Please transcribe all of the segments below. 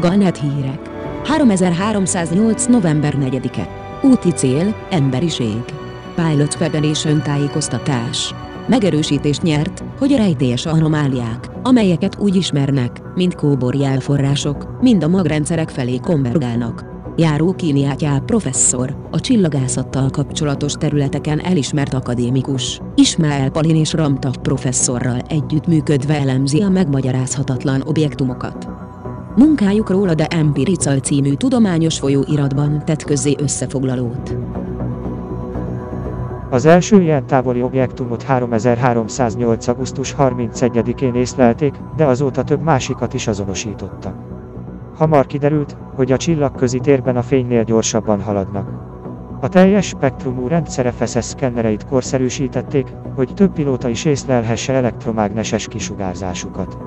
Galnet hírek. 3308. november 4-e. Úti cél, emberiség. Pilot Federation tájékoztatás. Megerősítést nyert, hogy a rejtélyes anomáliák, amelyeket úgy ismernek, mint kóbor jelforrások, mind a magrendszerek felé konvergálnak. Járó Kíniátjá professzor, a csillagászattal kapcsolatos területeken elismert akadémikus, Ismael Palin és Ramtag professzorral együttműködve elemzi a megmagyarázhatatlan objektumokat. Munkájukról a The Empirical című tudományos folyóiratban tett közzé összefoglalót. Az első ilyen távoli objektumot 3308. augusztus 31-én észlelték, de azóta több másikat is azonosítottak. Hamar kiderült, hogy a csillagközi térben a fénynél gyorsabban haladnak. A teljes spektrumú rendszer FSS szkennereit korszerűsítették, hogy több pilóta is észlelhesse elektromágneses kisugárzásukat.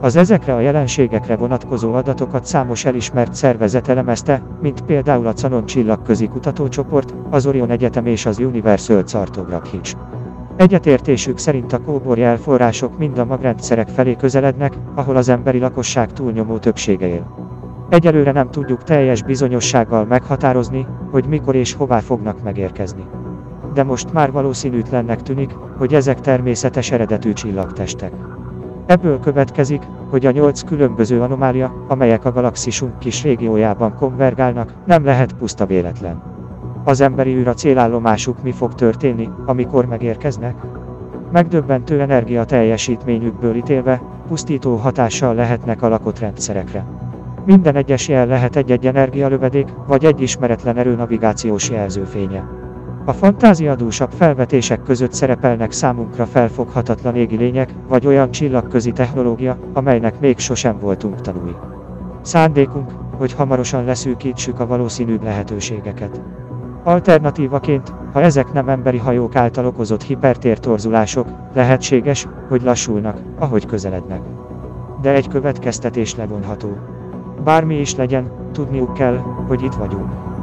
Az ezekre a jelenségekre vonatkozó adatokat számos elismert szervezet elemezte, mint például a Canon csillagközi kutatócsoport, az Orion Egyetem és az Universal Chartograph is. Egyetértésük szerint a kóbor jelforrások mind a magrendszerek felé közelednek, ahol az emberi lakosság túlnyomó többsége él. Egyelőre nem tudjuk teljes bizonyossággal meghatározni, hogy mikor és hová fognak megérkezni. De most már valószínűtlennek tűnik, hogy ezek természetes eredetű csillagtestek. Ebből következik, hogy a nyolc különböző anomália, amelyek a galaxisunk kis régiójában konvergálnak, nem lehet puszta véletlen. Az emberi űr a célállomásuk mi fog történni, amikor megérkeznek? Megdöbbentő energia teljesítményükből ítélve, pusztító hatással lehetnek a lakott rendszerekre. Minden egyes jel lehet egy-egy energialövedék, vagy egy ismeretlen erő navigációs jelzőfénye. A fantáziadúsabb felvetések között szerepelnek számunkra felfoghatatlan égi lények, vagy olyan csillagközi technológia, amelynek még sosem voltunk tanúi. Szándékunk, hogy hamarosan leszűkítsük a valószínűbb lehetőségeket. Alternatívaként, ha ezek nem emberi hajók által okozott hipertértorzulások, lehetséges, hogy lassulnak, ahogy közelednek. De egy következtetés levonható. Bármi is legyen, tudniuk kell, hogy itt vagyunk.